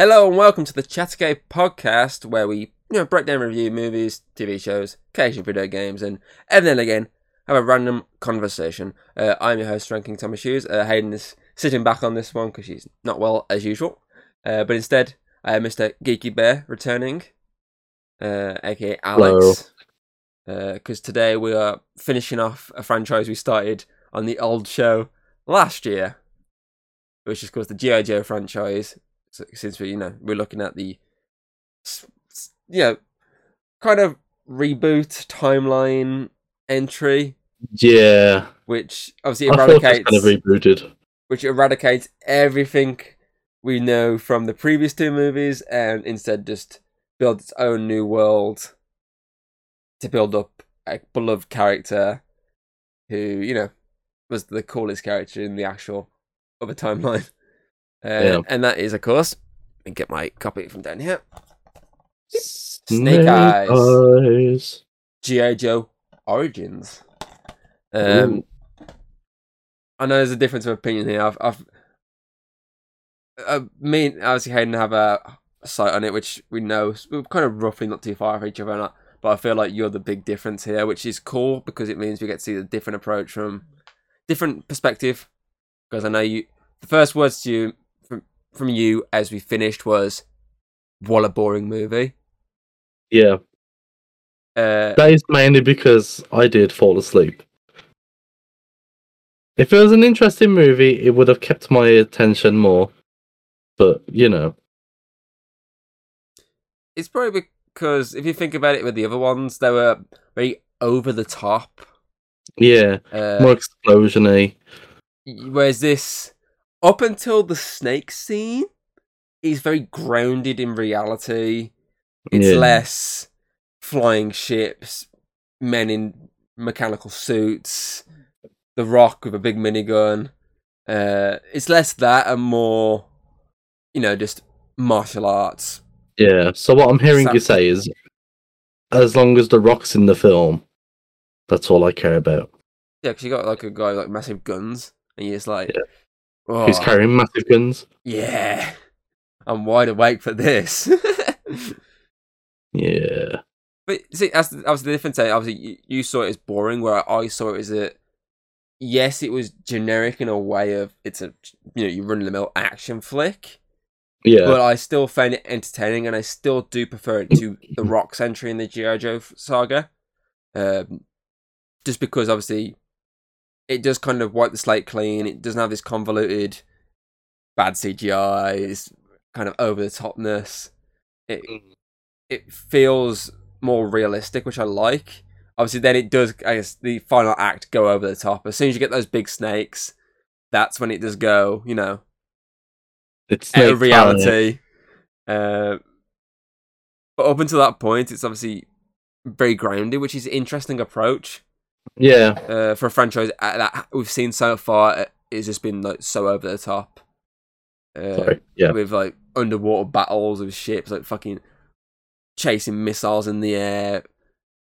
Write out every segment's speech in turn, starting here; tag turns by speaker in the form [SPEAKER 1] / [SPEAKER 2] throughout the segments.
[SPEAKER 1] Hello and welcome to the Chattergate podcast, where we you know break down review movies, TV shows, occasionally video games, and and then again have a random conversation. Uh, I'm your host, Ranking Thomas Hughes. Uh, Hayden is sitting back on this one because she's not well as usual, uh, but instead I have Mr. Geeky Bear returning, uh, aka Alex. Because today we are finishing off a franchise we started on the old show last year, which is called the GI Joe franchise since we you know we're looking at the you know kind of reboot timeline entry.
[SPEAKER 2] Yeah,
[SPEAKER 1] which obviously
[SPEAKER 2] I thought it
[SPEAKER 1] eradicates
[SPEAKER 2] kind of rebooted.
[SPEAKER 1] which eradicates everything we know from the previous two movies and instead just builds its own new world to build up a beloved character who you know was the coolest character in the actual other timeline uh,
[SPEAKER 2] Yeah.
[SPEAKER 1] and that is of course and get my copy from down here
[SPEAKER 2] Snake
[SPEAKER 1] Eyes.
[SPEAKER 2] Eyes.
[SPEAKER 1] GI Joe Origins. Um, I know there's a difference of opinion here. I've, I've uh, me and obviously Hayden have a, a site on it, which we know we're kind of roughly not too far from each other. Not, but I feel like you're the big difference here, which is cool because it means we get to see a different approach from different perspective. Because I know you, the first words to you from you as we finished was, "What a boring movie."
[SPEAKER 2] Yeah,
[SPEAKER 1] Uh,
[SPEAKER 2] that is mainly because I did fall asleep. If it was an interesting movie, it would have kept my attention more. But you know,
[SPEAKER 1] It's probably because if you think about it with the other ones, they were very over the top.
[SPEAKER 2] yeah,
[SPEAKER 1] Uh,
[SPEAKER 2] more explosiony.
[SPEAKER 1] whereas this, up until the snake scene, is very grounded in reality. It's
[SPEAKER 2] Yeah.
[SPEAKER 1] less flying ships, men in mechanical suits, The Rock with a big minigun. Uh, it's less that and more, you know, just martial arts.
[SPEAKER 2] Yeah. So what I'm hearing you say is, as long as the rock's in the film, that's all I care about.
[SPEAKER 1] Yeah, because you got like a guy with like massive guns, and you're just like,
[SPEAKER 2] Yeah.
[SPEAKER 1] Oh,
[SPEAKER 2] Who's carrying massive guns?
[SPEAKER 1] yeah, I'm wide awake for this.
[SPEAKER 2] Yeah.
[SPEAKER 1] but see, that's that was the difference. eh? Obviously, you, you saw it as boring, where I saw it as a yes, it was generic in a way of it's a you know you run the mill action flick,
[SPEAKER 2] Yeah.
[SPEAKER 1] but I still found it entertaining, and I still do prefer it to the Rock's entry in the GI Joe saga, um, just because obviously it does kind of wipe the slate clean. It doesn't have this convoluted bad CGI. It's kind of over the topness. It it feels more realistic, which I like. Obviously, then it does. I guess the final act go over the top. As soon as you get those big snakes, that's when it does go. You know,
[SPEAKER 2] it's
[SPEAKER 1] out
[SPEAKER 2] Snake
[SPEAKER 1] of reality. Uh, but up until that point, it's obviously very grounded, which is an interesting approach
[SPEAKER 2] Yeah.
[SPEAKER 1] uh, for a franchise uh, that we've seen so far. uh, It's just been like so over the top. Uh,
[SPEAKER 2] Sorry. Yeah.
[SPEAKER 1] with like underwater battles with ships, like fucking chasing missiles in the air,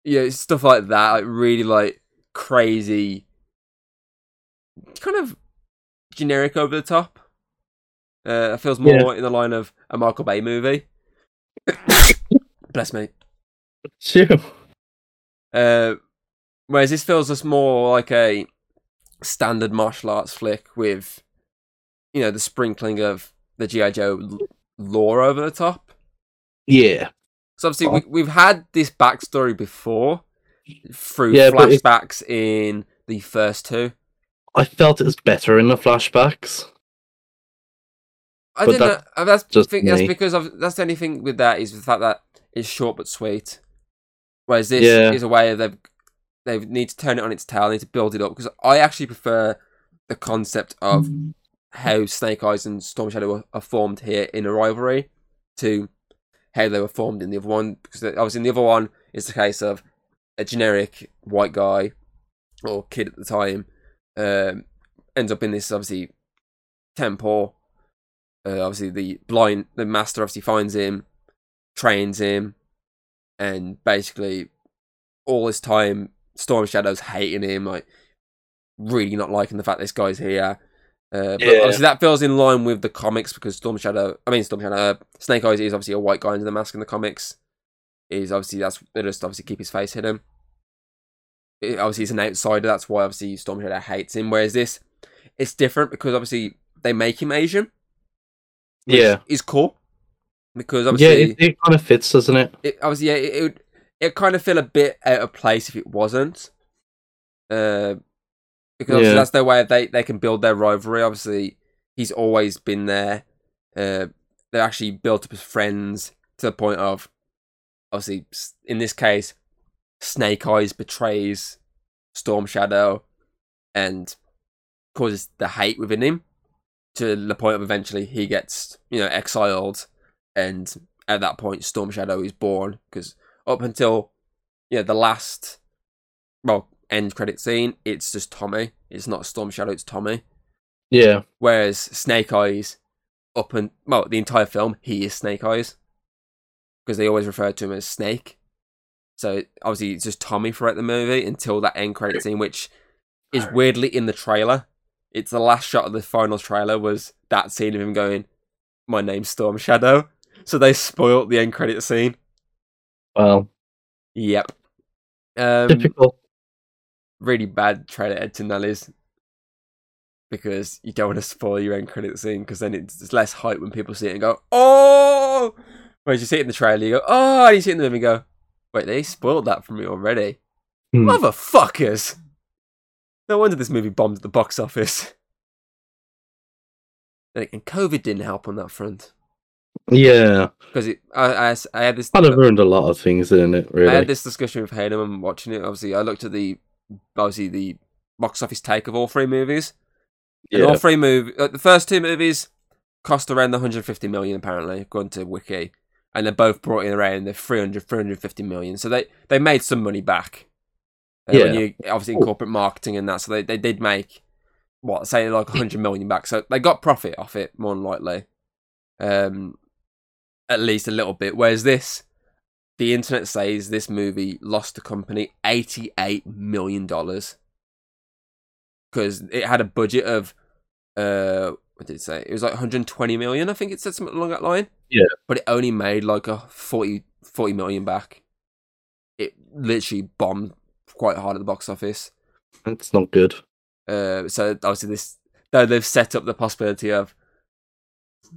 [SPEAKER 1] yeah, stuff like that. Like really like crazy, kind of generic over the top. Uh, it feels more
[SPEAKER 2] Yeah.
[SPEAKER 1] in the line of a Michael Bay movie. Bless me.
[SPEAKER 2] Sure.
[SPEAKER 1] Uh, whereas this feels just more like a standard martial arts flick with, you know, the sprinkling of the GI Joe lore over the top.
[SPEAKER 2] Yeah.
[SPEAKER 1] So obviously we, we've had this backstory before through
[SPEAKER 2] Yeah,
[SPEAKER 1] flashbacks in the first two.
[SPEAKER 2] I felt it was better in the flashbacks.
[SPEAKER 1] I
[SPEAKER 2] But
[SPEAKER 1] didn't. know, that's
[SPEAKER 2] just
[SPEAKER 1] think that's because of that's the only thing with that is the fact that it's short but sweet. Whereas this
[SPEAKER 2] Yeah.
[SPEAKER 1] is a way of they've they need to turn it on its tail, they need to build it up. Because I actually prefer the concept of how Snake Eyes and Storm Shadow are, are formed here in a rivalry to how they were formed in the other one. Because obviously in the other one it's the case of a generic white guy or kid at the time um, ends up in this obviously temple. Uh, obviously the blind the master obviously finds him, trains him, and basically all this time Storm Shadow's hating him, like really not liking the fact this guy's here. Uh, but
[SPEAKER 2] Yeah.
[SPEAKER 1] obviously that feels in line with the comics because Storm Shadow, I mean Storm Shadow, uh, Snake Eyes is obviously a white guy under the mask in the comics. Is obviously that's they just obviously keep his face hidden. It- obviously he's an outsider, that's why obviously Storm Shadow hates him. Whereas this, it's different because obviously they make him Asian. which
[SPEAKER 2] Yeah.
[SPEAKER 1] is cool because
[SPEAKER 2] Yeah,
[SPEAKER 1] obviously
[SPEAKER 2] it, it kind of fits, doesn't it?
[SPEAKER 1] it obviously yeah, it, it kind of feel a bit out of place if it wasn't. Uh, because obviously
[SPEAKER 2] Yeah.
[SPEAKER 1] that's their way they they can build their rivalry. Obviously, he's always been there. Uh, they're actually built up as friends to the point of obviously in this case, Snake Eyes betrays Storm Shadow and causes the hate within him to the point of eventually he gets you know exiled and at that point Storm Shadow is born because up until yeah the last well end credit scene it's just Tommy. It's not Storm Shadow it's Tommy.
[SPEAKER 2] Yeah.
[SPEAKER 1] whereas Snake Eyes up and well the entire film he is Snake Eyes. Because they always refer to him as Snake. So obviously it's just Tommy throughout the movie until that end credit scene which is weirdly in the trailer. It's the last shot of the final trailer was that scene of him going my name's Storm Shadow. So they spoilt the end credit scene
[SPEAKER 2] Well,
[SPEAKER 1] Yep. Um,
[SPEAKER 2] typical.
[SPEAKER 1] really bad trailer editing that is. Because you don't want to spoil your end credit scene because then it's, it's less hype when people see it and go, oh! Whereas you see it in the trailer, you go, oh, and you see it in the movie and go, wait, they spoiled that for me already.
[SPEAKER 2] Hmm.
[SPEAKER 1] Motherfuckers! No wonder this movie bombed at the box office. And COVID didn't help on that front.
[SPEAKER 2] Yeah.
[SPEAKER 1] Because it, I, I, I had this.
[SPEAKER 2] Kind of ruined a lot of things, didn't it? Really?
[SPEAKER 1] I had this discussion with Hayden when watching it. Obviously, I looked at the obviously the box office take of all three movies. And
[SPEAKER 2] yeah.
[SPEAKER 1] all three movies, uh, the first two movies cost around the 150 million apparently, according to Wiki, and they both brought in around the 300 350 million. So they they made some money back. Uh, When
[SPEAKER 2] Yeah.
[SPEAKER 1] you obviously in corporate marketing and that, so they, they did make what say like 100 million back. So they got profit off it more than likely, um, at least a little bit. Whereas this, the internet says this movie lost the company 88 million dollars because it had a budget of uh what did it say? It was like 120 million, I think it said something along that line.
[SPEAKER 2] Yeah.
[SPEAKER 1] But it only made like a 40, 40 million back. It literally bombed quite hard at the box office.
[SPEAKER 2] It's not good.
[SPEAKER 1] Uh, so obviously this though they've set up the possibility of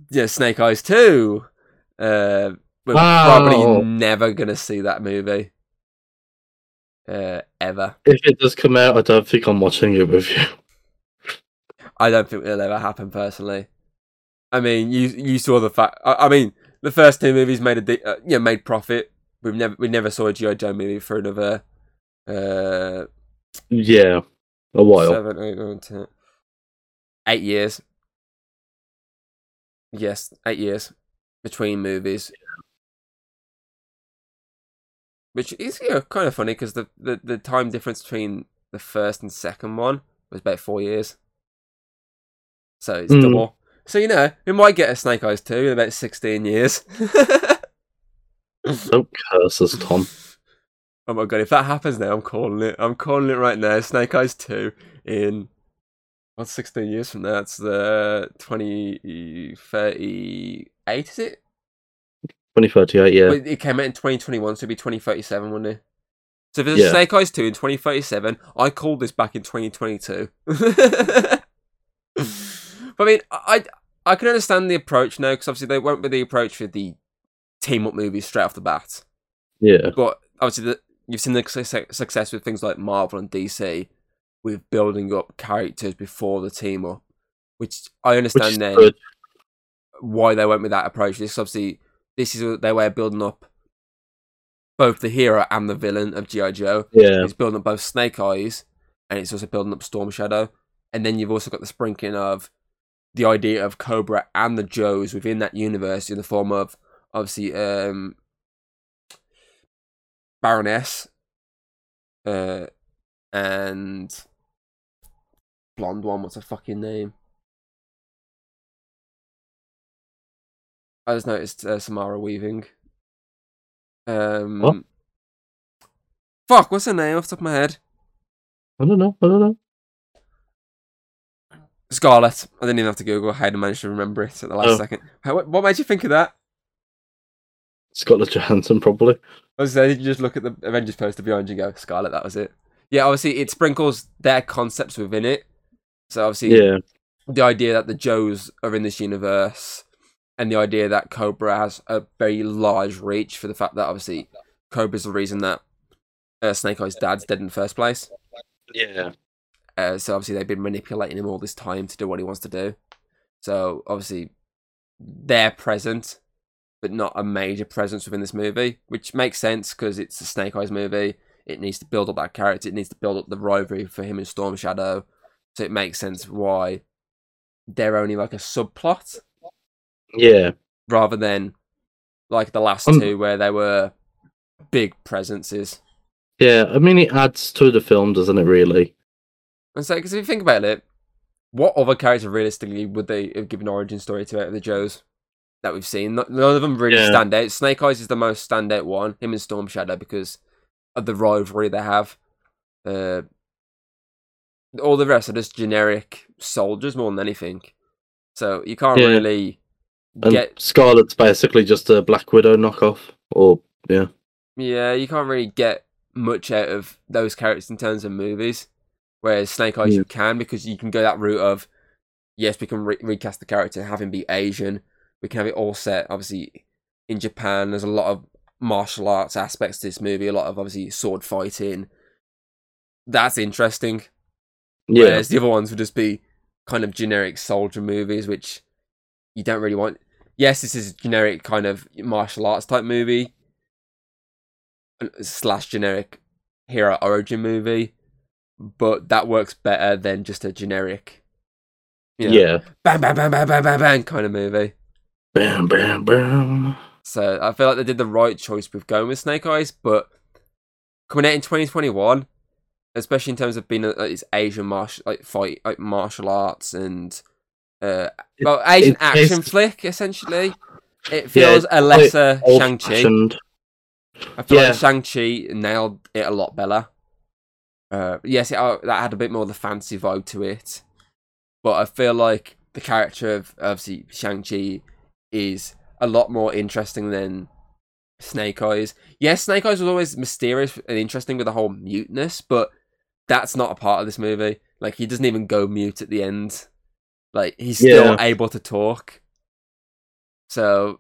[SPEAKER 1] yeah, Snake Eyes 2. Uh we're
[SPEAKER 2] Wow.
[SPEAKER 1] probably never gonna see that movie. Uh ever.
[SPEAKER 2] If it does come out, I don't think I'm watching it with you.
[SPEAKER 1] I don't think it'll ever happen personally. I mean, you you saw the fact. I, I mean, the first two movies made a di- uh, yeah made profit. We've never we never saw a GI Joe movie for another uh
[SPEAKER 2] Yeah. A while.
[SPEAKER 1] seven eight nine ten eight years. Yes, eight years between movies. Which is you know, kind of funny because the, the, the time difference between the first and second one was about four years. So it's
[SPEAKER 2] Mm.
[SPEAKER 1] double. So, you know, we might get a Snake Eyes 2 in about 16 years.
[SPEAKER 2] Don't curse us, Tom.
[SPEAKER 1] Oh my god, if that happens now, I'm calling it. I'm calling it right now. Snake Eyes 2 in. What's 16 years from now? It's the 2038, is it?
[SPEAKER 2] 2038, yeah.
[SPEAKER 1] But it came out in 2021, so it'd be 2037, wouldn't it? So if there's
[SPEAKER 2] Yeah.
[SPEAKER 1] Snake Eyes 2 in 2037, I called this back in 2022. but I mean, I I can understand the approach now because obviously they went with the approach for the team up movies straight off the bat.
[SPEAKER 2] Yeah.
[SPEAKER 1] But obviously, the, you've seen the success with things like Marvel and DC with building up characters before the team up, which I understand
[SPEAKER 2] is
[SPEAKER 1] then
[SPEAKER 2] good.
[SPEAKER 1] Why they went with that approach. This obviously this is their way of building up both the hero and the villain of GI Joe.
[SPEAKER 2] Yeah.
[SPEAKER 1] It's building up both Snake Eyes, and it's also building up Storm Shadow. And then you've also got the sprinkling of the idea of Cobra and the Joes within that universe in the form of obviously um, Baroness, uh, and blonde one. What's her fucking name? I just noticed uh, Samara Weaving. Um,
[SPEAKER 2] What?
[SPEAKER 1] Fuck, what's her name off the top of my head?
[SPEAKER 2] I don't know. I don't know.
[SPEAKER 1] Scarlett. I didn't even have to Google. I had managed to remember it at the last
[SPEAKER 2] Oh.
[SPEAKER 1] second. How, what- made you think of that?
[SPEAKER 2] Scarlett Johansson, probably.
[SPEAKER 1] I was saying, you just look at the Avengers poster behind you and go, Scarlett, that was it? Yeah, obviously, it sprinkles their concepts within it. So, obviously,
[SPEAKER 2] Yeah.
[SPEAKER 1] the idea that the Joes are in this universe and the idea that Cobra has a very large reach for the fact that, obviously, Cobra's the reason that uh, Snake Eyes' dad's dead in the first place.
[SPEAKER 2] Yeah.
[SPEAKER 1] Uh, so, obviously, they've been manipulating him all this time to do what he wants to do. So, obviously, they're present, but not a major presence within this movie, which makes sense because it's a Snake Eyes movie. It needs to build up that character. It needs to build up the rivalry for him and Storm Shadow. So it makes sense why they're only like a subplot
[SPEAKER 2] Yeah.
[SPEAKER 1] rather than like the last
[SPEAKER 2] Um,
[SPEAKER 1] two where they were big presences.
[SPEAKER 2] Yeah. I mean, it adds to the film, doesn't it, really?
[SPEAKER 1] And so, because if you think about it, what other character realistically would they have given origin story to out of the Joes that we've seen? None of them really
[SPEAKER 2] Yeah.
[SPEAKER 1] stand out. Snake Eyes is the most standout one, him and Storm Shadow, because of the rivalry they have. Uh, all the rest are just generic soldiers more than anything. So you can't
[SPEAKER 2] Yeah.
[SPEAKER 1] really
[SPEAKER 2] And
[SPEAKER 1] get
[SPEAKER 2] Scarlett's basically just a Black Widow knockoff. Or, yeah.
[SPEAKER 1] Yeah, you can't really get much out of those characters in terms of movies. Whereas Snake Eyes,
[SPEAKER 2] Yeah.
[SPEAKER 1] you can because you can go that route of, yes, we can re- recast the character, have him be Asian. We can have it all set. Obviously, in Japan, there's a lot of martial arts aspects to this movie. A lot of obviously sword fighting. That's interesting.
[SPEAKER 2] Yeah.
[SPEAKER 1] Whereas the other ones would just be kind of generic soldier movies, which you don't really want. Yes, this is a generic kind of martial arts type movie, slash generic hero origin movie, but that works better than just a generic, you know,
[SPEAKER 2] Yeah.
[SPEAKER 1] bang, bang, bang, bang, bang, bang, bang kind of movie.
[SPEAKER 2] Bam, bam, bam.
[SPEAKER 1] So I feel like they did the right choice with going with Snake Eyes, but coming out in 2021, especially in terms of being like, it's Asian martial like fight like martial arts and uh well Asian
[SPEAKER 2] it's
[SPEAKER 1] action flick essentially. It
[SPEAKER 2] Yeah,
[SPEAKER 1] feels a lesser Shang Chi. I feel
[SPEAKER 2] Yeah.
[SPEAKER 1] like Shang Chi nailed it a lot better. Uh, yes, it, uh, that had a bit more of the fancy vibe to it, but I feel like the character of obviously Shang Chi is a lot more interesting than Snake Eyes. Yes, Snake Eyes was always mysterious and interesting with the whole muteness, but that's not a part of this movie. Like he doesn't even go mute at the end. Like he's still
[SPEAKER 2] Yeah.
[SPEAKER 1] able to talk. So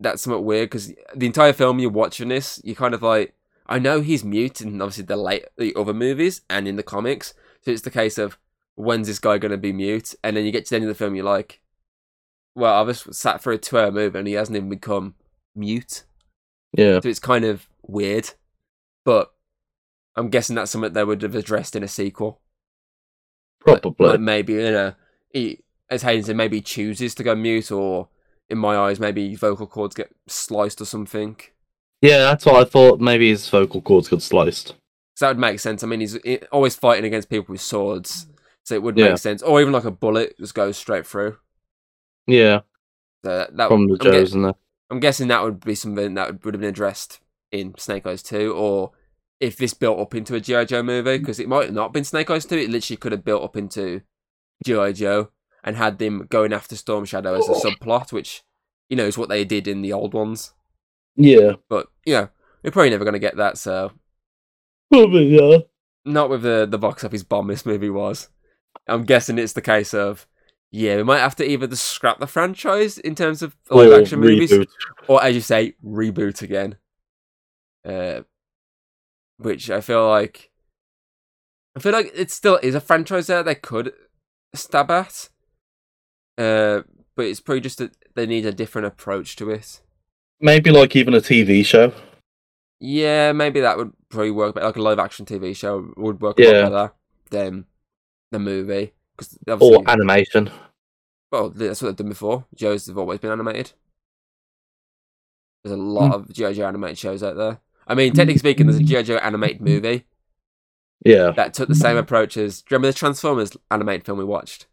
[SPEAKER 1] that's somewhat weird because the entire film you're watching this, you're kind of like, I know he's mute in obviously the late the other movies and in the comics, so it's the case of when's this guy gonna be mute, and then you get to the end of the film, you're like, well, I've just sat for a two-hour movie and he hasn't even become mute,
[SPEAKER 2] Yeah.
[SPEAKER 1] so it's kind of weird, but I'm guessing that's something they would have addressed in a sequel. Like-
[SPEAKER 2] Probably.
[SPEAKER 1] like maybe you know, he, as Hayden said, maybe chooses to go mute, or in my eyes, maybe vocal cords get sliced or something.
[SPEAKER 2] yeah, that's what I thought. Maybe his vocal cords got sliced.
[SPEAKER 1] So that would make sense. I mean, he's always fighting against people with swords, so it would
[SPEAKER 2] Yeah.
[SPEAKER 1] make sense. Or even like a bullet just goes straight through.
[SPEAKER 2] Yeah.
[SPEAKER 1] So that, that
[SPEAKER 2] From the Joes and that.
[SPEAKER 1] I'm guessing that would be something that would, would have been addressed in Snake Eyes 2, or if this built up into a G.I. Joe movie, because it might not have not been Snake Eyes 2, it literally could have built up into G.I. Joe and had them going after Storm Shadow as a subplot, which, you know, is what they did in the old ones.
[SPEAKER 2] Yeah.
[SPEAKER 1] But, you know, we're probably never going to get that, so
[SPEAKER 2] Probably, yeah.
[SPEAKER 1] not with the, the box office bomb this movie was. I'm guessing it's the case of, yeah, we might have to either just scrap the franchise in terms of live action movies,
[SPEAKER 2] reboot.
[SPEAKER 1] or as you say, reboot again. Uh, which I feel like, I feel like it still is a franchise there they could stab at. Uh, but it's probably just that they need a different approach to it.
[SPEAKER 2] Maybe like even a TV show.
[SPEAKER 1] Yeah, maybe that would probably work. Like a live action TV show would work a
[SPEAKER 2] Yeah.
[SPEAKER 1] lot better than the movie. Because
[SPEAKER 2] Or animation.
[SPEAKER 1] well, that's what they've done before. Joe's have always been animated. There's a lot of G.I. Joe animated shows out there. I mean, technically speaking, there's a G.I. Joe animated movie
[SPEAKER 2] Yeah.
[SPEAKER 1] that took the same approach as. Do you remember the Transformers animated film we watched?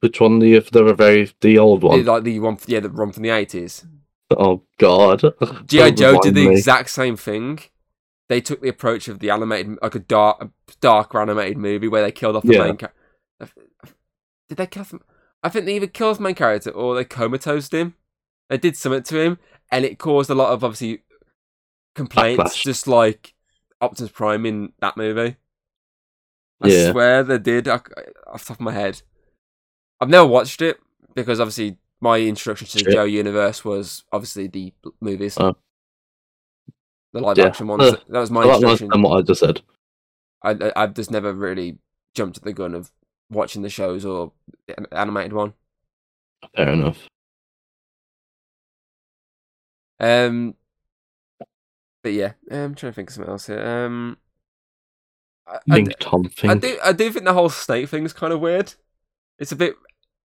[SPEAKER 2] Which one? The the very the old one.
[SPEAKER 1] Like the one, yeah, the one from the eighties.
[SPEAKER 2] Oh God.
[SPEAKER 1] G.I. Joe did the
[SPEAKER 2] me.
[SPEAKER 1] exact same thing. They took the approach of the animated, like a dark, darker animated movie where they killed off the
[SPEAKER 2] Yeah.
[SPEAKER 1] main, character. Did they kill him? I think they either killed the main character or they comatosed him. They did something to him, and it caused a lot of obviously complaints,
[SPEAKER 2] Backlash.
[SPEAKER 1] just like Optimus Prime in that movie. I
[SPEAKER 2] Yeah.
[SPEAKER 1] swear they did. I, off the top of my head, I've never watched it because obviously my introduction to the Joe universe was obviously the movies,
[SPEAKER 2] Oh.
[SPEAKER 1] the live
[SPEAKER 2] Yeah.
[SPEAKER 1] action ones.
[SPEAKER 2] Uh,
[SPEAKER 1] that was my introduction.
[SPEAKER 2] than what I just said.
[SPEAKER 1] I, I I've just never really jumped at the gun of watching the shows or the animated one.
[SPEAKER 2] Fair enough.
[SPEAKER 1] Um, but yeah, I'm trying to think of something else here. Um, I, I,
[SPEAKER 2] Tom
[SPEAKER 1] I do I do think the whole snake thing is kind of weird. It's a bit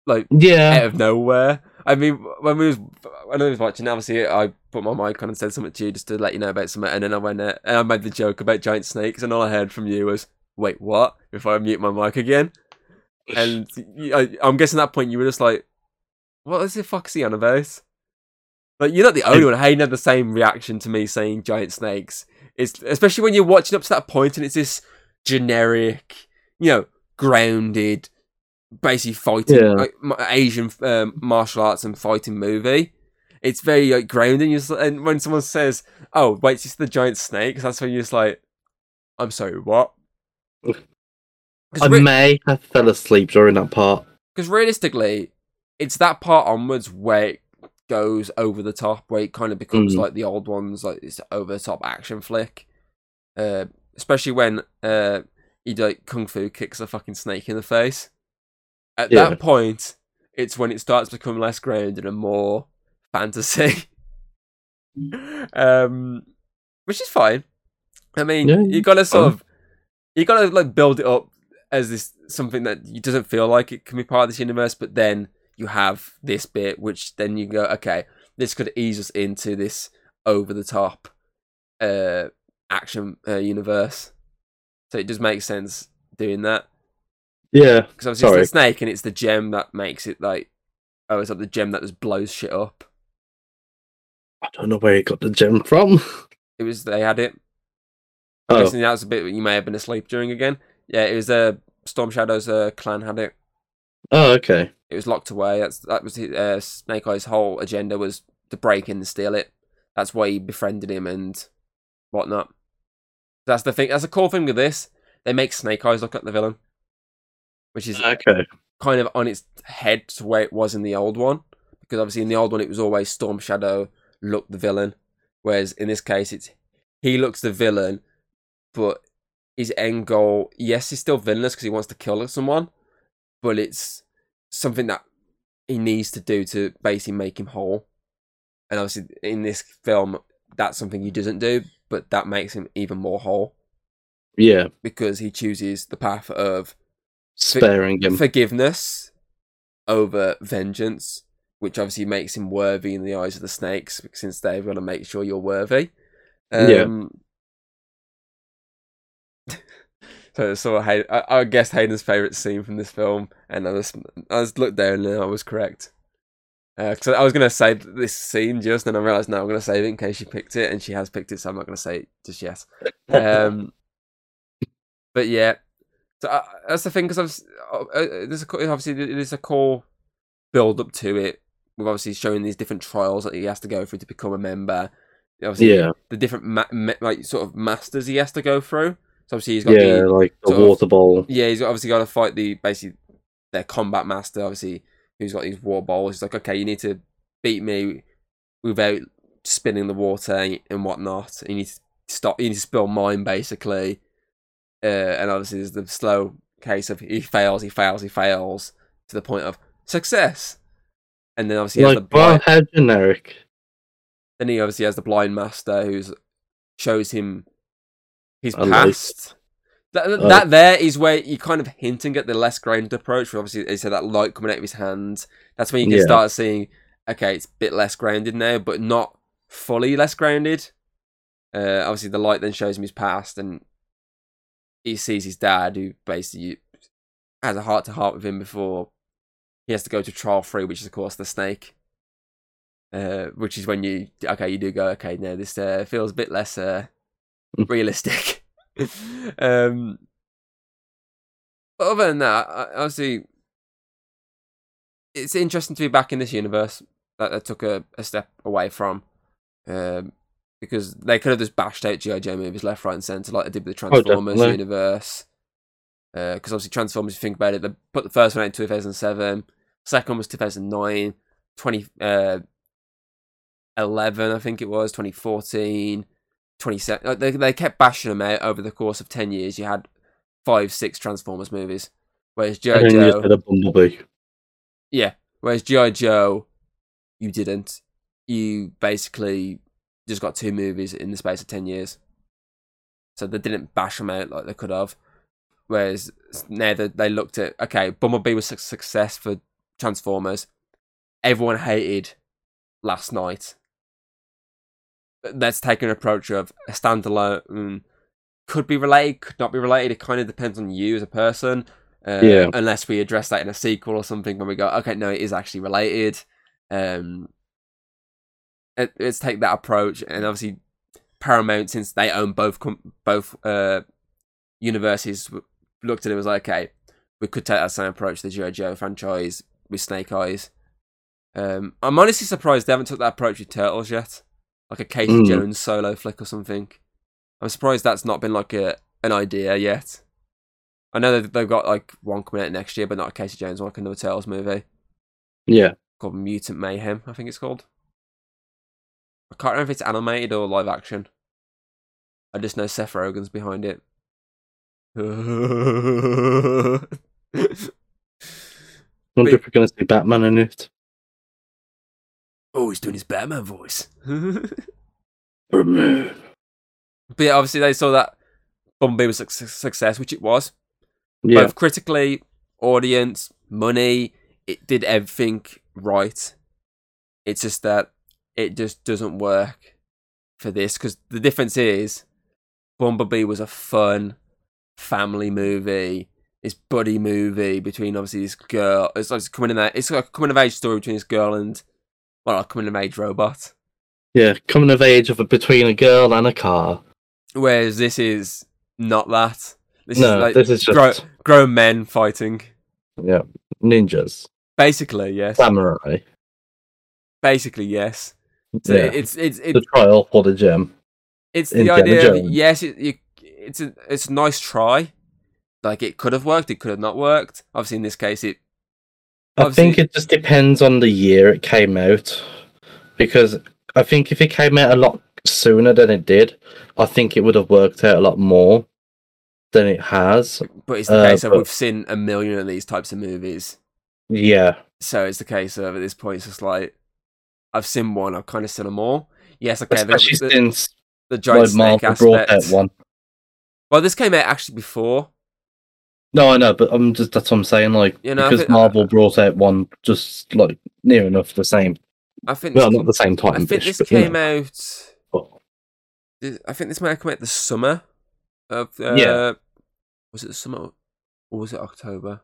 [SPEAKER 1] like
[SPEAKER 2] Yeah.
[SPEAKER 1] out of nowhere. I mean, when we was when I was watching, obviously I put my mic on and said something to you just to let you know about something, and then I went uh, and I made the joke about giant snakes, and all I heard from you was, "Wait, what?" If I mute my mic again, and I, am guessing at that point you were just like, "What is the fuck is he on about?" Like you're not the only one. Hayden had the same reaction to me saying giant snakes. It's especially when you're watching up to that point and it's this generic, you know, grounded, basically fighting
[SPEAKER 2] Yeah.
[SPEAKER 1] like, Asian um, martial arts and fighting movie. It's very like grounding. Just, and when someone says, "Oh, wait, it's just the giant snakes," that's when you're just like, "I'm sorry, what?"
[SPEAKER 2] I
[SPEAKER 1] Because
[SPEAKER 2] may have fell asleep during that part.
[SPEAKER 1] Because realistically, it's that part onwards where it goes over the top, where it kind of becomes
[SPEAKER 2] Mm.
[SPEAKER 1] like the old ones, like it's over the top action flick. Uh, especially when uh, he like kung fu kicks a fucking snake in the face. At
[SPEAKER 2] Yeah.
[SPEAKER 1] that point, it's when it starts to become less grounded and more fantasy. um, which is fine. I mean,
[SPEAKER 2] Yeah,
[SPEAKER 1] you gotta sort
[SPEAKER 2] fine.
[SPEAKER 1] of, you gotta like build it up as this something that doesn't feel like it can be part of this universe, but then you have this bit, which then you go, okay, this could ease us into this over the top uh action uh, universe. So it does make sense doing that
[SPEAKER 2] Yeah.
[SPEAKER 1] because obviously
[SPEAKER 2] Sorry.
[SPEAKER 1] it's the snake and it's the gem that makes it like oh, it's like the gem that just blows shit up.
[SPEAKER 2] I don't know where he got the gem from.
[SPEAKER 1] It was they had it. I'm
[SPEAKER 2] Oh,
[SPEAKER 1] guessing that was a bit you may have been asleep during again. Yeah, it was uh, Storm Shadow's uh, clan had it.
[SPEAKER 2] oh, okay.
[SPEAKER 1] It was locked away. That's that was his, uh, Snake Eye's whole agenda was to break in and steal it. That's why he befriended him and whatnot. That's the thing. That's a cool thing with this. They make Snake Eyes look like the villain, which is
[SPEAKER 2] Okay.
[SPEAKER 1] kind of on its head to where it was in the old one. Because obviously in the old one it was always Storm Shadow looked the villain, whereas in this case it's he looks the villain, but his end goal, yes, he's still villainous because he wants to kill someone, but it's something that he needs to do to basically make him whole. And obviously in this film, that's something he doesn't do, but that makes him even more whole
[SPEAKER 2] Yeah.
[SPEAKER 1] because he chooses the path of
[SPEAKER 2] Sparing him.
[SPEAKER 1] forgiveness over vengeance, which obviously makes him worthy in the eyes of the snakes, since they've got to make sure you're worthy.
[SPEAKER 2] Yeah.
[SPEAKER 1] Um, So, so I, I, I guess Hayden's favorite scene from this film, and I was, I was looked down and I was correct. Because I was gonna say this scene just, then I realized no, I'm gonna save it in case she picked it, and she has picked it, so I'm not gonna say it just yet. Um, but yeah, so uh, that's the thing because uh, uh, there's a, obviously there's a core build up to it. We've obviously shown these different trials that he has to go through to become a member. Obviously,
[SPEAKER 2] Yeah.
[SPEAKER 1] the different ma- ma- like sort of masters he has to go through. So obviously he's got
[SPEAKER 2] Yeah,
[SPEAKER 1] the
[SPEAKER 2] like the
[SPEAKER 1] sort of-
[SPEAKER 2] water bowl.
[SPEAKER 1] yeah, he's obviously got to fight the basically their combat master. Obviously, who's got these water bowls. He's like, okay, you need to beat me without spinning the water and whatnot. You need to stop. You need to spill mine basically. Uh, and obviously, there's the slow case of he fails, he fails, he fails to the point of success. And then obviously he has
[SPEAKER 2] Like,
[SPEAKER 1] the blind,
[SPEAKER 2] how generic.
[SPEAKER 1] then he obviously has the blind master who's shows him his
[SPEAKER 2] A light.
[SPEAKER 1] past. That,
[SPEAKER 2] Oh.
[SPEAKER 1] that there is where you kind of hinting at the less grounded approach. Where obviously, they said that light coming out of his hands. That's when you can
[SPEAKER 2] Yeah.
[SPEAKER 1] start seeing, okay, it's a bit less grounded now, but not fully less grounded. Uh, obviously, the light then shows him his past, and he sees his dad, who basically has a heart to heart with him before he has to go to trial three, which is of course the snake. Uh, which is when you okay, you do go okay. Now this uh, feels a bit less uh, realistic. um, But other than that, I- obviously, it's interesting to be back in this universe that they took a, a step away from. Um, because they could have just bashed out G.I. Joe movies left, right, and centre like they did with the Transformers
[SPEAKER 2] definitely.
[SPEAKER 1] universe. Because obviously, Transformers, if you think about it, they put the first one out in 2007, second one was 2009, 20, uh, I think it was, 2014, 27. Uh, they, they kept bashing them out over the course of 10 years. You had five, six Transformers movies. Whereas G.I. Joe.
[SPEAKER 2] did a Bumblebee.
[SPEAKER 1] Yeah. Whereas G.I. Joe, you didn't. You basically just got two movies in the space of 10 years. So they didn't bash them out like they could have. Whereas now that they looked at, okay, Bumblebee was a success for Transformers. Everyone hated Last Knight. Let's take an approach of a standalone. Could be related, could not be related. It kind of depends on you as a person. Uh,
[SPEAKER 2] Yeah.
[SPEAKER 1] Unless we address that in a sequel or something, when we go, okay, no, it is actually related. Um, it, let's take that approach, and obviously, Paramount, since they own both com- both uh, universes, looked at it and was like, okay, we could take that same approach to the G.I. Joe franchise with Snake Eyes. Um, I'm honestly surprised they haven't took that approach with Turtles yet, like a Casey
[SPEAKER 2] Mm.
[SPEAKER 1] Jones solo flick or something. I'm surprised that's not been like a an idea yet. I know that they've got like one coming out next year, but not a Casey Jones one, like another Turtles movie
[SPEAKER 2] Yeah.
[SPEAKER 1] called Mutant Mayhem, I think it's called. I can't remember if it's animated or live action. I just know Seth Rogen's behind it.
[SPEAKER 2] wonder if we're going to see Batman in it.
[SPEAKER 1] Oh, he's doing his Batman voice.
[SPEAKER 2] Batman.
[SPEAKER 1] But yeah, obviously they saw that Bumblebee was a success, which it was.
[SPEAKER 2] Yeah.
[SPEAKER 1] Both critically, audience, money, it did everything right. It's just that it just doesn't work for this because the difference is Bumblebee was a fun family movie, this buddy movie between obviously this girl. It's like coming in that. It's like a coming of age story between this girl and well, a coming of age robot.
[SPEAKER 2] Yeah. Coming of age of a, between a girl and a car.
[SPEAKER 1] Whereas this is not that. This
[SPEAKER 2] no,
[SPEAKER 1] is like
[SPEAKER 2] this is just
[SPEAKER 1] grow, grown men fighting.
[SPEAKER 2] yeah ninjas,
[SPEAKER 1] Basically, yes.
[SPEAKER 2] samurai.
[SPEAKER 1] Basically, yes. So
[SPEAKER 2] yeah.
[SPEAKER 1] it's it's it's the
[SPEAKER 2] trial for the gem.
[SPEAKER 1] it's the
[SPEAKER 2] Indiana
[SPEAKER 1] idea. Of, yes, it, you, it's a it's a nice try. Like it could have worked, it could have not worked. Obviously, in this case, it
[SPEAKER 2] I think it just depends on the year it came out, because I think if it came out a lot sooner than it did, I think it would have worked out a lot more than it has.
[SPEAKER 1] but it's the
[SPEAKER 2] Uh,
[SPEAKER 1] case of
[SPEAKER 2] but-
[SPEAKER 1] we've seen a million of these types of movies.
[SPEAKER 2] Yeah,
[SPEAKER 1] So it's the case of at this point, it's just like I've seen one, I've kind of seen them all. Yes, okay. The,
[SPEAKER 2] especially
[SPEAKER 1] the,
[SPEAKER 2] since
[SPEAKER 1] the giant
[SPEAKER 2] like
[SPEAKER 1] snake
[SPEAKER 2] Marvel brought
[SPEAKER 1] aspect.
[SPEAKER 2] one.
[SPEAKER 1] Well, this came out actually before.
[SPEAKER 2] No, I know, but I'm just that's what I'm saying. Like
[SPEAKER 1] You know,
[SPEAKER 2] because
[SPEAKER 1] think-
[SPEAKER 2] Marvel brought out one just like near enough the same.
[SPEAKER 1] I think.
[SPEAKER 2] Well,
[SPEAKER 1] this,
[SPEAKER 2] not the same time.
[SPEAKER 1] I think this
[SPEAKER 2] but, you
[SPEAKER 1] came
[SPEAKER 2] know.
[SPEAKER 1] out. I think this might have come out the summer of uh,
[SPEAKER 2] Yeah.
[SPEAKER 1] Was it the summer or was it October?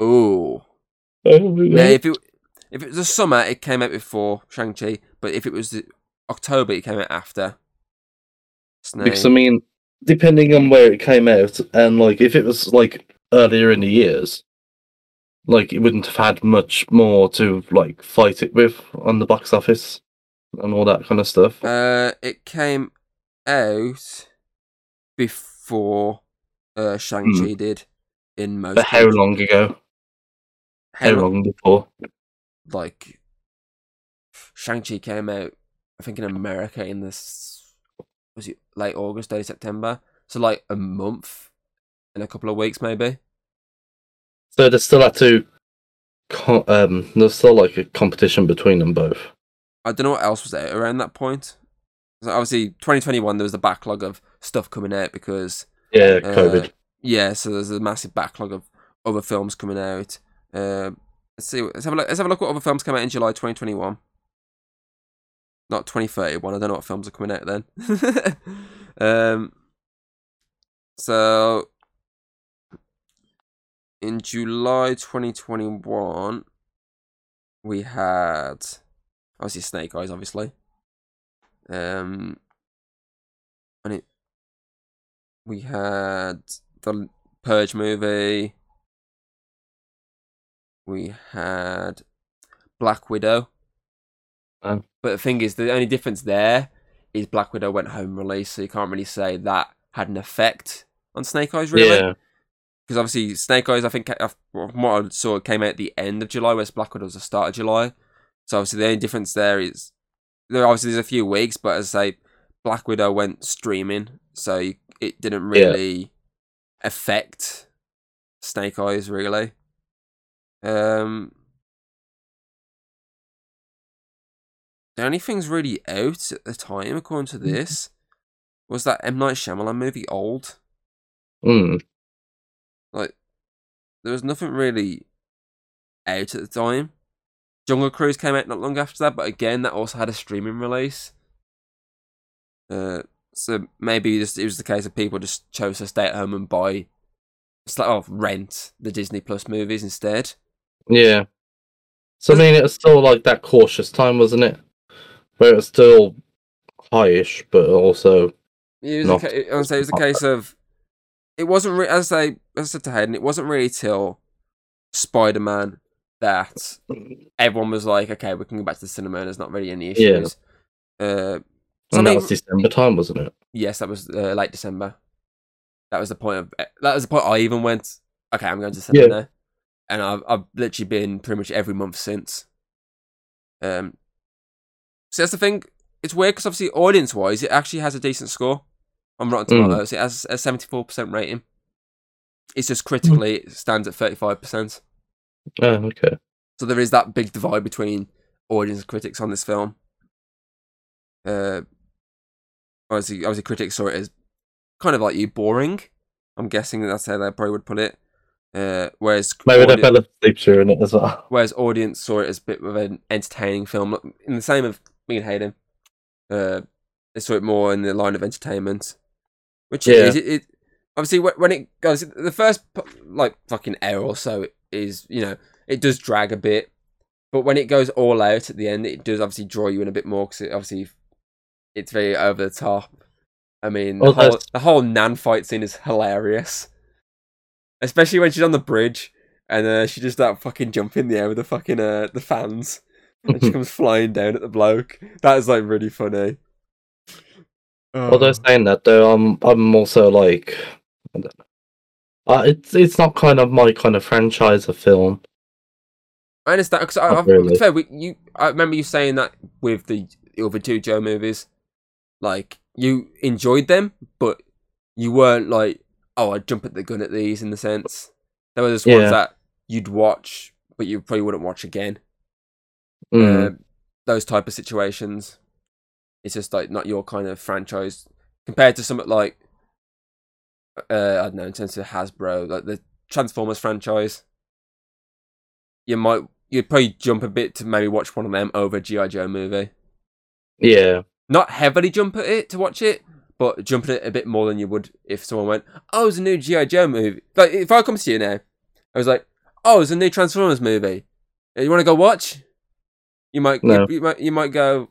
[SPEAKER 1] Oh,
[SPEAKER 2] Oh,
[SPEAKER 1] yeah. If it if it was the summer, it came out before Shang Chi. But if it was the October, it came out after.
[SPEAKER 2] Because I mean, depending on where it came out, and like if it was like earlier in the years, like it wouldn't have had much more to like fight it with on the box office and all that kind of stuff.
[SPEAKER 1] Uh, it came out before uh, Shang Chi did in most.
[SPEAKER 2] But how
[SPEAKER 1] countries.
[SPEAKER 2] long ago? How,
[SPEAKER 1] How
[SPEAKER 2] long before?
[SPEAKER 1] like Shang Chi came out, I think in America in this was it late August, early September. So like a month in a couple of weeks maybe.
[SPEAKER 2] So there's still had to. Um, there's still like a competition between them both.
[SPEAKER 1] I don't know what else was out around that point. So obviously, 2021 there was a backlog of stuff coming out because
[SPEAKER 2] Yeah,
[SPEAKER 1] uh,
[SPEAKER 2] COVID.
[SPEAKER 1] yeah, so there's a massive backlog of other films coming out. Uh, let's see. Let's have a look. Let's have a look what other films came out in July 2021. Not 2031. I don't know what films are coming out then. um. So in July 2021, we had obviously Snake Eyes, obviously. Um, and it we had the Purge movie. We had Black Widow.
[SPEAKER 2] Oh.
[SPEAKER 1] But the thing is, the only difference there is Black Widow went home release, so you can't really say that had an effect on Snake Eyes, really.
[SPEAKER 2] Yeah.
[SPEAKER 1] Because obviously, Snake Eyes, I think, uh, from what I saw, came out at the end of July, whereas Black Widow was the start of July. So obviously, the only difference there is there obviously there's a few weeks, but as I say, Black Widow went streaming, so you, it didn't
[SPEAKER 2] Yeah.
[SPEAKER 1] really affect Snake Eyes really. Um, the only things really out at the time, according to this, was that M Night Shyamalan movie, Old.
[SPEAKER 2] Mm.
[SPEAKER 1] Like, there was nothing really out at the time. Jungle Cruise came out not long after that, but again, that also had a streaming release. Uh, so maybe just, it was the case of people just chose to stay at home and buy, like, oh, rent the Disney Plus movies instead.
[SPEAKER 2] Yeah. So I mean, it was still like that cautious time, wasn't it? Where it was still highish, but also
[SPEAKER 1] It was, ca- I say it was a case of, it wasn't, re- as I, as I said to Hayden, it wasn't really till Spider Man that everyone was like, okay, we can go back to the cinema and there's not really any
[SPEAKER 2] Yeah.
[SPEAKER 1] issues. Uh, so
[SPEAKER 2] and that
[SPEAKER 1] mean-
[SPEAKER 2] was December time, wasn't it?
[SPEAKER 1] Yes, that was uh, late December. That was the point of that was the point I even went. Okay, I'm going to cinema
[SPEAKER 2] Yeah.
[SPEAKER 1] now, and I've I've literally been pretty much every month since. Um, so that's the thing. It's weird because obviously audience wise, it actually has a decent score on Rotten
[SPEAKER 2] Mm.
[SPEAKER 1] Tomatoes. It has a 74 percent rating. It's just critically it stands at 35 percent.
[SPEAKER 2] Oh, okay.
[SPEAKER 1] So there is that big divide between audience and critics on this film. Uh, obviously, obviously, critics saw it as kind of like you boring. I'm guessing that's how they probably would put it. Uh, whereas
[SPEAKER 2] Maybe they
[SPEAKER 1] audi-
[SPEAKER 2] fell asleep during it as well.
[SPEAKER 1] whereas audience saw it as a bit of an entertaining film. In the same of me and Hayden, uh, they saw it more in the line of entertainment, which
[SPEAKER 2] Yeah.
[SPEAKER 1] is. It, it obviously when it goes the first like fucking hour or so is you know it does drag a bit, but when it goes all out at the end, it does obviously draw you in a bit more because it obviously it's very over the top. I mean, the
[SPEAKER 2] Well,
[SPEAKER 1] whole the whole Nan fight scene is hilarious, especially when she's on the bridge and uh, she just that fucking jump in the air with the fucking uh, the fans, and she comes flying down at the bloke. That is like really funny.
[SPEAKER 2] Although
[SPEAKER 1] Oh.
[SPEAKER 2] saying that though, I'm I'm also like, I. Uh, it's it's not kind of my kind of franchise of film.
[SPEAKER 1] I understand because I, I,
[SPEAKER 2] really.
[SPEAKER 1] fair, we, you. I remember you saying that with the other two Joe movies, like you enjoyed them, but you weren't like, oh, I'd jump at the gun at these in the sense. There were just ones
[SPEAKER 2] Yeah.
[SPEAKER 1] that you'd watch, but you probably wouldn't watch again.
[SPEAKER 2] Mm.
[SPEAKER 1] Uh, those type of situations. It's just like not your kind of franchise compared to something like uh, I don't know in terms of Hasbro, like the Transformers franchise. You might you'd probably jump a bit to maybe watch one of them over a GI Joe movie.
[SPEAKER 2] yeah,
[SPEAKER 1] Not heavily jump at it to watch it, but jump at it a bit more than you would if someone went, "Oh, there's a new GI Joe movie." Like if I come to you now, I was like, "Oh, it's a new Transformers movie. You want to go watch?" You might,
[SPEAKER 2] No.
[SPEAKER 1] you, you might, you might go.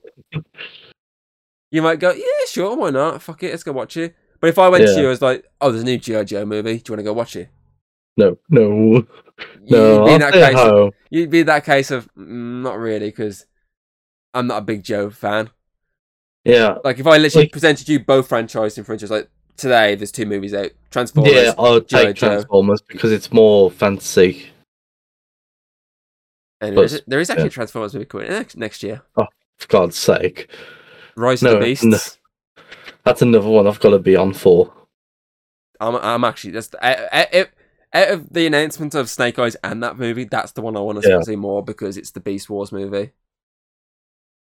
[SPEAKER 1] You might go, yeah, sure, why not? Fuck it, let's go watch it. But if I went to you, I was like, "Oh, there's a new GI Joe movie. Do you want to go watch it?"
[SPEAKER 2] no, no,
[SPEAKER 1] You'd
[SPEAKER 2] no.
[SPEAKER 1] be in that case.
[SPEAKER 2] home.
[SPEAKER 1] You'd be that case of mm, not really, because I'm not a big Joe fan.
[SPEAKER 2] Yeah,
[SPEAKER 1] Like if I literally
[SPEAKER 2] Like-
[SPEAKER 1] presented you both franchise in franchise, like today, there's two movies out: Transformers.
[SPEAKER 2] yeah. I'll take
[SPEAKER 1] Joe.
[SPEAKER 2] Transformers because it's more fantasy.
[SPEAKER 1] And there is,
[SPEAKER 2] Plus,
[SPEAKER 1] there is actually
[SPEAKER 2] yeah.
[SPEAKER 1] a Transformers movie coming next, next year.
[SPEAKER 2] For God's sake,
[SPEAKER 1] Rise
[SPEAKER 2] No,
[SPEAKER 1] of the Beasts.
[SPEAKER 2] no. that's another one I've got to be on for.
[SPEAKER 1] I'm, I'm actually just out, out, out of the announcement of Snake Eyes and that movie, that's the one I want to
[SPEAKER 2] Yeah.
[SPEAKER 1] see more because it's the Beast Wars movie.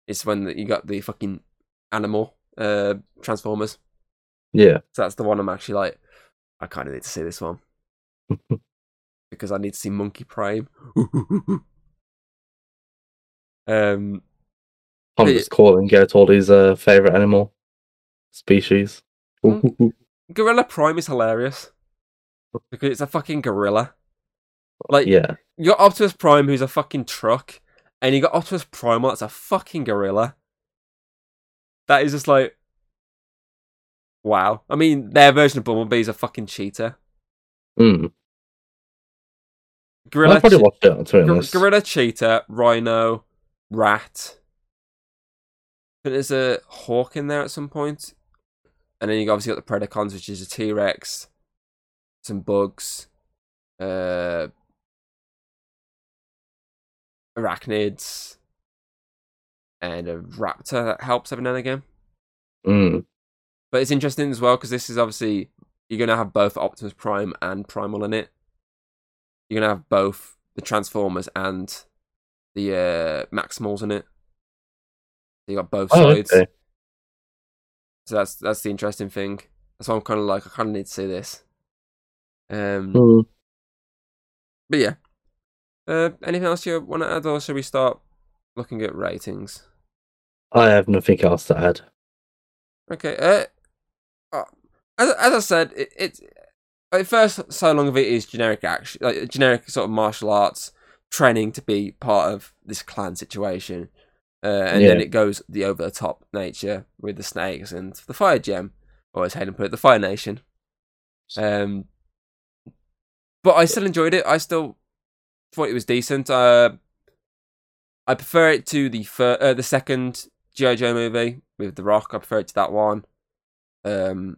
[SPEAKER 1] It's when you got the fucking animal uh, Transformers.
[SPEAKER 2] Yeah,
[SPEAKER 1] So that's the one I'm actually like, I kind of need to see this one because I need to see Monkey Prime. um,
[SPEAKER 2] I'm just calling all his uh, favorite animal species.
[SPEAKER 1] Mm. Gorilla Prime is hilarious because it's a fucking gorilla. Like
[SPEAKER 2] yeah,
[SPEAKER 1] you got Optimus Prime, who's a fucking truck, and you got Optimus Primal, that's a fucking gorilla. That is just like, wow. I mean, their version of Bumblebee is a fucking cheetah.
[SPEAKER 2] Mm.
[SPEAKER 1] Gorilla,
[SPEAKER 2] I'll probably
[SPEAKER 1] che-
[SPEAKER 2] watch it, to be
[SPEAKER 1] gor-
[SPEAKER 2] honest.
[SPEAKER 1] gorilla, cheetah, rhino, rat. Think there's a hawk in there at some point, and then you obviously got the predacons, which is a T Rex, some bugs, uh, arachnids, and a raptor that helps every now and again.
[SPEAKER 2] Mm.
[SPEAKER 1] But it's interesting as well because this is obviously you're gonna have both Optimus Prime and Primal in it. You're gonna have both the Transformers and the uh, Maximals in it. You got both
[SPEAKER 2] Oh,
[SPEAKER 1] sides.
[SPEAKER 2] okay.
[SPEAKER 1] So that's that's the interesting thing. That's why I'm kind of like I kind of need to see this. Um,
[SPEAKER 2] Mm.
[SPEAKER 1] but yeah. Uh, anything else you want to add, or should we start looking at ratings?
[SPEAKER 2] I have nothing else to add.
[SPEAKER 1] Okay. Uh, uh, as as I said, it, it's at first so long of it is generic action, like generic sort of martial arts training to be part of this clan situation, uh, and then it goes the over the top nature with the snakes and the fire gem, or as Hayden put it, the fire nation. Um, but I still enjoyed it. I still thought it was decent. Uh, I prefer it to the fir- uh, the second GI Joe movie with The Rock. I prefer it to that one. Um,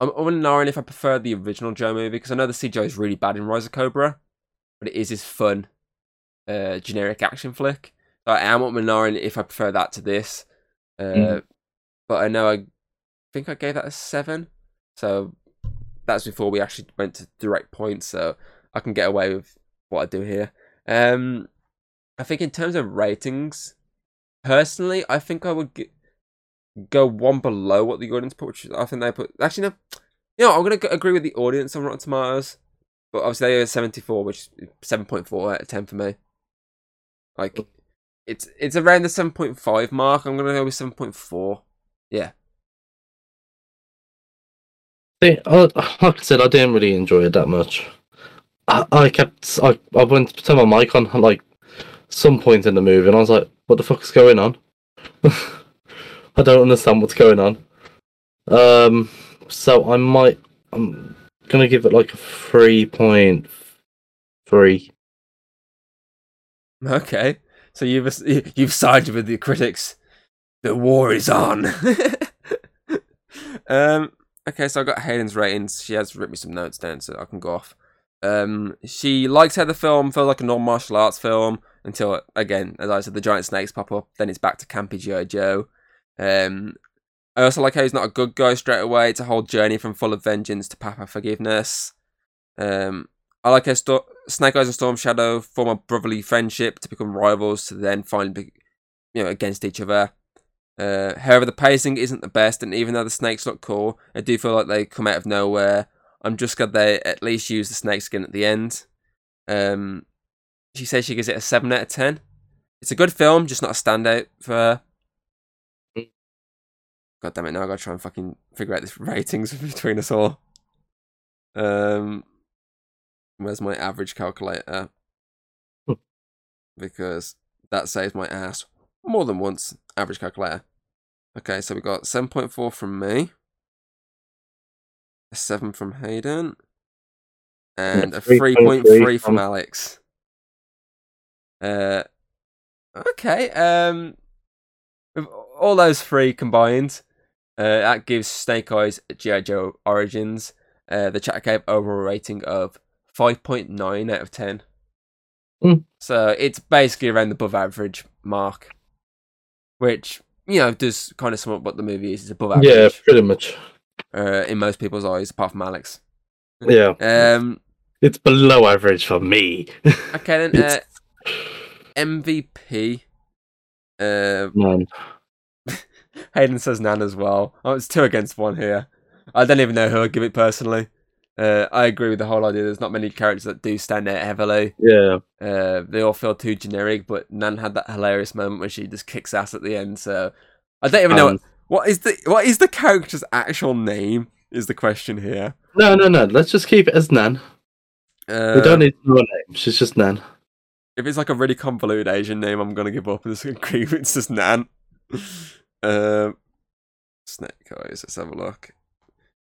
[SPEAKER 1] I'm, I'm wondering if I prefer the original Joe movie because I know the CGI is really bad in Rise of Cobra, but it is his fun, uh, generic action flick. So I am up wondering if I prefer that to this. Uh,
[SPEAKER 2] Mhm.
[SPEAKER 1] But I know I think I gave that a seven. So that's before we actually went to direct points. So I can get away with what I do here. Um, I think in terms of ratings, personally, I think I would g- go one below what the audience put. Which I think they put. Actually, no. You know, I'm gonna agree with the audience on Rotten Tomatoes, but obviously they are 74, which is 7.4 out of 10 for me. Like, it's it's around the 7.5 mark. I'm gonna go with 7.4. Yeah.
[SPEAKER 2] See, I, like I said, I didn't really enjoy it that much. I, I kept, I, I went to turn my mic on at like some point in the movie, and I was like, "What the fuck is going on?" I don't understand what's going on. Um, so I might, I'm gonna give it like a three point three.
[SPEAKER 1] Okay. So you've you've sided with the critics. The war is on. um. Okay, so I got Hayden's ratings. She has written me some notes down, so I can go off. Um, she likes how the film feels like a non-martial arts film until, again, as I said, the giant snakes pop up. Then it's back to campy G.I. Joe. Um, I also like how he's not a good guy straight away. It's a whole journey from full of vengeance to Papa forgiveness. Um, I like how Sto- Snake Eyes and Storm Shadow form a brotherly friendship to become rivals to then finally be, you know, against each other. Uh, however, the pacing isn't the best, and even though the snakes look cool, I do feel like they come out of nowhere. I'm just glad they at least use the snake skin at the end. Um, she says she gives it a 7 out of 10. It's a good film, just not a standout for her. God damn it, now i got to try and fucking figure out this ratings between us all. Um, where's my average calculator? Because that saves my ass more than once. Average calculator. Okay, so we got 7.4 from me, a 7 from Hayden, and a
[SPEAKER 2] 3.3
[SPEAKER 1] 3.3 from
[SPEAKER 2] from-
[SPEAKER 1] Alex. Uh, okay, um, all those three combined, uh, that gives Snake Eyes G.I. Joe Origins uh, the chat gave overall rating of 5.9 out of 10.
[SPEAKER 2] Hmm.
[SPEAKER 1] So it's basically around the above average mark, which, you know, does kind of sum up what the movie is. It's above average
[SPEAKER 2] Yeah, pretty much.
[SPEAKER 1] uh, in most people's eyes, apart from Alex.
[SPEAKER 2] Yeah,
[SPEAKER 1] Um,
[SPEAKER 2] it's below average for me.
[SPEAKER 1] okay, then uh, MVP. Uh,
[SPEAKER 2] Man,
[SPEAKER 1] Hayden says Nan as well. Oh, it's two against one here. I don't even know who I'd give it personally. Uh, I agree with the whole idea. There's not many characters that do stand out heavily.
[SPEAKER 2] yeah,
[SPEAKER 1] Uh, they all feel too generic, but Nan had that hilarious moment where she just kicks ass at the end. So I don't even know
[SPEAKER 2] Um,
[SPEAKER 1] what, what is the what is the character's actual name. Is the question here?
[SPEAKER 2] no, no, no. Let's just keep it as Nan.
[SPEAKER 1] Uh,
[SPEAKER 2] we don't need to know her name. She's just Nan.
[SPEAKER 1] If it's like a really convoluted Asian name, I'm gonna give up and just agree it's just Nan. um, Snake Eyes. Let's have a look.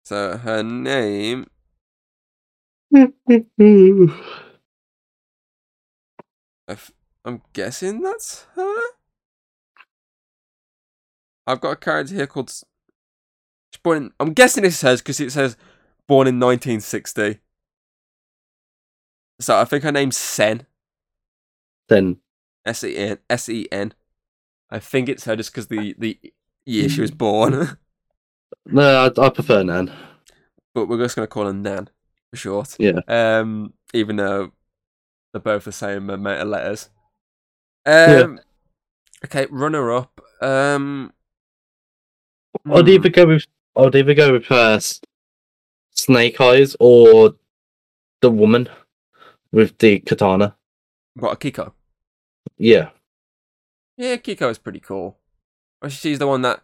[SPEAKER 1] So her name I'm guessing that's her. I've got a character here called. Born. In, I'm guessing this says because it says born in 1960. So I think her name's Sen.
[SPEAKER 2] Sen.
[SPEAKER 1] S E N. S E N. I think it's her just because the the year she was born.
[SPEAKER 2] no, I, I prefer Nan.
[SPEAKER 1] but we're just gonna call her Nan for short.
[SPEAKER 2] Yeah.
[SPEAKER 1] Um, even though they're both the same amount of letters. Um. Okay, runner up. Um.
[SPEAKER 2] I'd
[SPEAKER 1] hmm,
[SPEAKER 2] either go with I'd either go with uh, Snake Eyes or the woman with the katana.
[SPEAKER 1] What Akiko?
[SPEAKER 2] Yeah,
[SPEAKER 1] Yeah, Kiko is pretty cool. She's the one that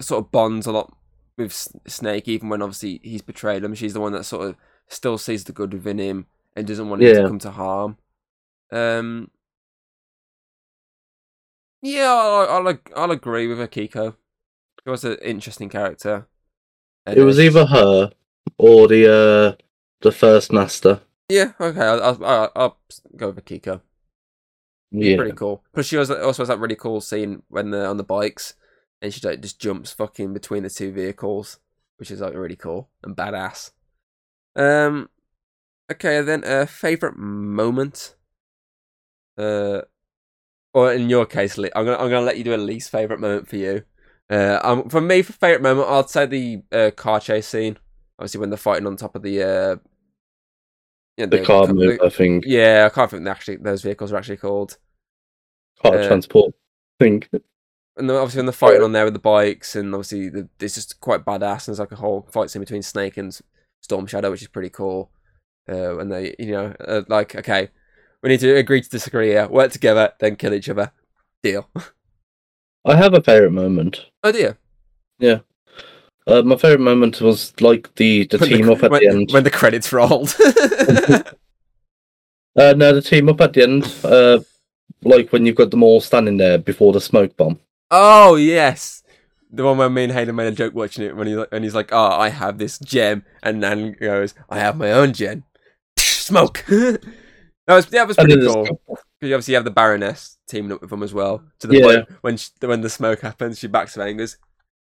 [SPEAKER 1] sort of bonds a lot with Snake, even when obviously he's betrayed him. She's the one that sort of still sees the good within him and doesn't want him to come to harm. Um. Yeah, I'll, I'll I'll agree with Akiko. She was an interesting character. And,
[SPEAKER 2] it
[SPEAKER 1] uh,
[SPEAKER 2] was
[SPEAKER 1] she-
[SPEAKER 2] either her or the uh the first master.
[SPEAKER 1] Yeah, okay, I'll, I'll, I'll, I'll go with Akiko.
[SPEAKER 2] Yeah,
[SPEAKER 1] pretty cool. Plus, she was also has that really cool scene when they're on the bikes, and she like just jumps fucking between the two vehicles, which is like really cool and badass. Um, okay, then uh, favorite moment. Uh, or in your case, I'm gonna I'm gonna let you do a least favorite moment for you. Uh, um, for me, for favorite moment, I'd say the uh, car chase scene. Obviously, when they're fighting on top of the uh, yeah,
[SPEAKER 2] the car move. I think
[SPEAKER 1] yeah, I can't think they actually those vehicles are actually called.
[SPEAKER 2] car
[SPEAKER 1] uh,
[SPEAKER 2] transport thing.
[SPEAKER 1] And then obviously when they're fighting on there with the bikes, and obviously the, it's just quite badass. And there's like a whole fight scene between Snake and Storm Shadow, which is pretty cool. Uh, and they, you know, uh, like okay, we need to agree to disagree here, work together, then kill each other. Deal.
[SPEAKER 2] I have a favorite moment.
[SPEAKER 1] Oh dear.
[SPEAKER 2] Uh, my favorite moment was like the the
[SPEAKER 1] When
[SPEAKER 2] team up at
[SPEAKER 1] when,
[SPEAKER 2] the end.
[SPEAKER 1] when the credits rolled.
[SPEAKER 2] Uh, no, the team up at the end. Uh, like when you've got them all standing there before the smoke bomb.
[SPEAKER 1] oh yes. The one where me and Hayden made a joke watching it when he and he's like, "Oh, I have this gem," and Nan goes, "I have my own gem." Smoke. that was that was pretty cool. Because you obviously have the Baroness teaming up with them as well. To the
[SPEAKER 2] Yeah.
[SPEAKER 1] point when she, when the smoke happens, she backs away and goes,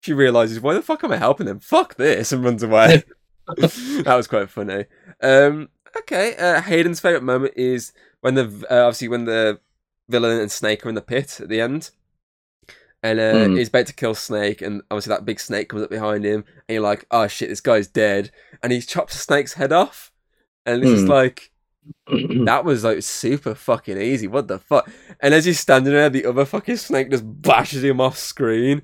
[SPEAKER 1] she realizes, why the fuck am I helping them? Fuck this, and runs away. that was quite funny. Um, okay, uh, Hayden's favorite moment is when the uh, obviously when the villain and Snake are in the pit at the end. And uh,
[SPEAKER 2] Hmm.
[SPEAKER 1] he's about to kill Snake, and obviously that big snake comes up behind him, and you're like, "Oh shit, this guy's dead!" And he chops Snake's head off, and it's just
[SPEAKER 2] Hmm.
[SPEAKER 1] like, that was like super fucking easy. What the fuck? And as he's standing there, the other fucking snake just bashes him off screen.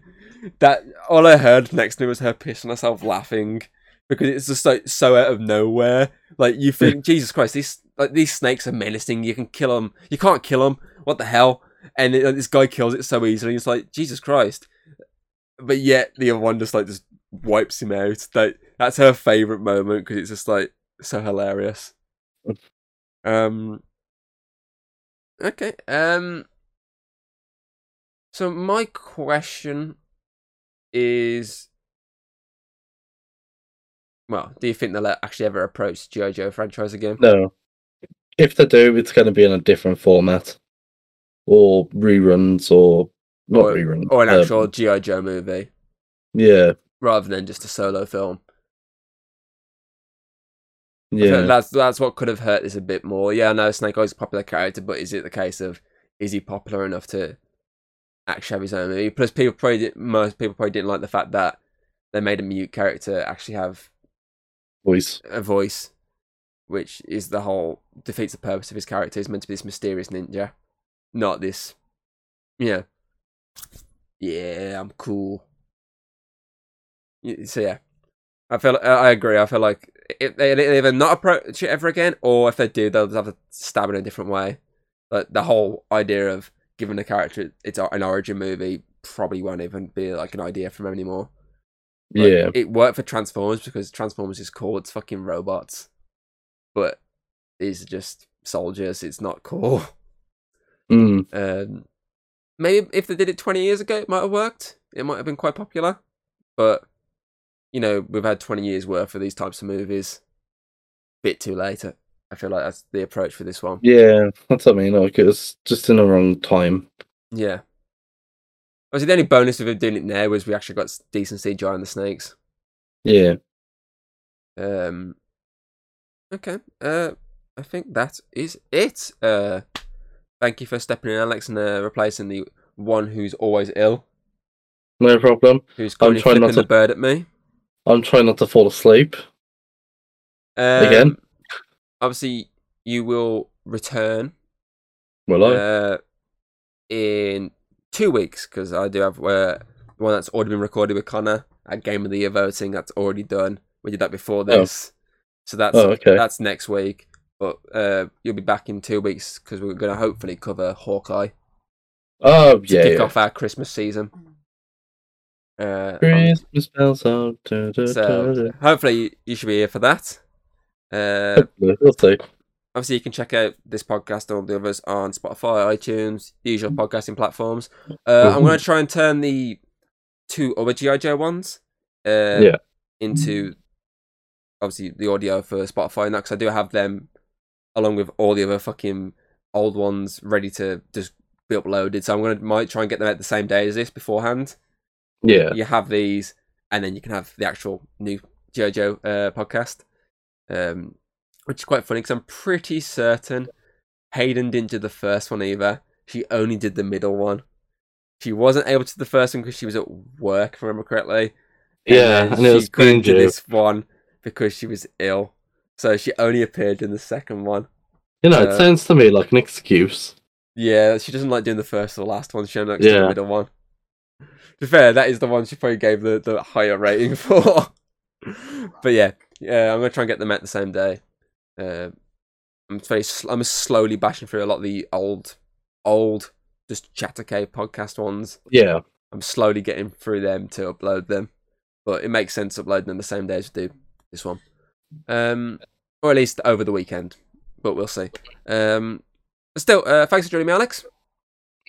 [SPEAKER 1] That all I heard next to me was her pissing herself laughing because it's just like so out of nowhere. Like you think, Jesus Christ, these like these snakes are menacing. You can kill them. You can't kill them. What the hell? And it, like, this guy kills it so easily. It's like Jesus Christ. But yet the other one just like just wipes him out. Like that's her favorite moment because it's just like so hilarious. Um. Okay. Um. So my question is, well, do you think they'll actually ever approach GI Joe franchise again?
[SPEAKER 2] no, if they do, it's going to be in a different format, or reruns, or not
[SPEAKER 1] or,
[SPEAKER 2] reruns,
[SPEAKER 1] or an
[SPEAKER 2] um,
[SPEAKER 1] actual GI Joe movie
[SPEAKER 2] yeah,
[SPEAKER 1] rather than just a solo film.
[SPEAKER 2] Yeah.
[SPEAKER 1] that's that's what could have hurt this a bit more. Yeah, I know Snake Eyes is a popular character, but is it the case of is he popular enough to actually have his own movie? Plus, people probably did, most people probably didn't like the fact that they made a mute character actually have
[SPEAKER 2] Voice.
[SPEAKER 1] a voice, which is the whole defeats the purpose of his character. He's meant to be this mysterious ninja, not this, you know. Yeah, I'm cool. So yeah, I feel I agree. I feel like if they they either not approach it ever again, or if they do, they'll just have to stab it in a different way. But the whole idea of giving the character it's an origin movie probably won't even be like an idea from them anymore. Like,
[SPEAKER 2] yeah,
[SPEAKER 1] it worked for Transformers because Transformers is cool. It's fucking robots, but these are just soldiers. It's not cool.
[SPEAKER 2] mm,
[SPEAKER 1] Um, maybe if they did it twenty years ago, it might have worked. It might have been quite popular, but you know we've had twenty years worth of these types of movies. bit too late. I feel like that's the approach for this one.
[SPEAKER 2] Yeah, that's what I mean. Like it was just in the wrong time.
[SPEAKER 1] Yeah. Obviously, the only bonus of doing it there was we actually got decent CGI on the snakes.
[SPEAKER 2] Yeah.
[SPEAKER 1] Um. Okay. Uh, I think that is it. Uh, thank you for stepping in, Alex, and uh, replacing the one who's always ill,
[SPEAKER 2] No problem.
[SPEAKER 1] who's I'm
[SPEAKER 2] trying not to-
[SPEAKER 1] bird at me.
[SPEAKER 2] I'm trying not to fall asleep.
[SPEAKER 1] Um,
[SPEAKER 2] Again?
[SPEAKER 1] Obviously, you will return
[SPEAKER 2] Will I?
[SPEAKER 1] uh, in two weeks because I do have uh, one that's already been recorded with Connor at Game of the Year voting. That's already done. We did that before this, so that's
[SPEAKER 2] oh, okay.
[SPEAKER 1] that's next week. But uh, you'll be back in two weeks because we're going to hopefully cover Hawkeye
[SPEAKER 2] Oh,
[SPEAKER 1] to
[SPEAKER 2] yeah.
[SPEAKER 1] kick
[SPEAKER 2] yeah.
[SPEAKER 1] off our Christmas season. Uh,
[SPEAKER 2] Christmas bells da,
[SPEAKER 1] so hopefully you should be here for that. Uh,
[SPEAKER 2] We'll see.
[SPEAKER 1] obviously you can check out this podcast and all the others on Spotify, iTunes, usual podcasting platforms. Uh, I'm going to try and turn the two other GI Joe ones, uh,
[SPEAKER 2] Yeah.
[SPEAKER 1] into obviously the audio for Spotify and that because I do have them along with all the other fucking old ones ready to just be uploaded. So I'm going to might try and get them out the same day as this beforehand.
[SPEAKER 2] Yeah.
[SPEAKER 1] You have these, and then you can have the actual new GI Joe uh, podcast. Um, which is quite funny because I'm pretty certain Hayden didn't do the first one either. She only did the middle one. She wasn't able to do the first one because she was at work, if I remember correctly.
[SPEAKER 2] Yeah,
[SPEAKER 1] then
[SPEAKER 2] and it was
[SPEAKER 1] couldn't do this one because she was ill. So she only appeared in the second one.
[SPEAKER 2] You know,
[SPEAKER 1] Uh,
[SPEAKER 2] it sounds to me like an excuse.
[SPEAKER 1] Yeah, she doesn't like doing the first or the last one. She only likes doing the middle one. To be fair, that is the one she probably gave the, the higher rating for. but yeah, yeah, I'm gonna try and get them out the same day. Uh, I'm very, sl- I'm slowly bashing through a lot of the old, old, just Chattercade podcast ones.
[SPEAKER 2] Yeah.
[SPEAKER 1] I'm slowly getting through them to upload them, but it makes sense uploading them the same day as we do this one, um, or at least over the weekend. But we'll see. Um, but still, uh, thanks for joining me, Alex.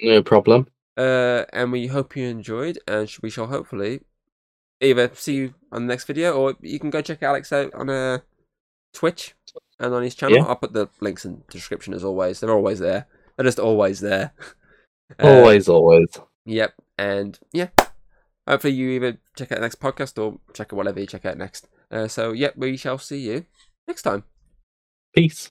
[SPEAKER 2] No problem.
[SPEAKER 1] Uh, and we hope you enjoyed, and we shall hopefully either see you on the next video, or you can go check Alex out on uh, Twitch and on his channel.
[SPEAKER 2] Yeah.
[SPEAKER 1] I'll put the links in the description as always. They're always there. They're just always there. Uh,
[SPEAKER 2] Always, always.
[SPEAKER 1] Yep. And yeah, hopefully you either check out the next podcast or check out whatever you check out next. Uh, so, yep, we shall see you next time.
[SPEAKER 2] Peace.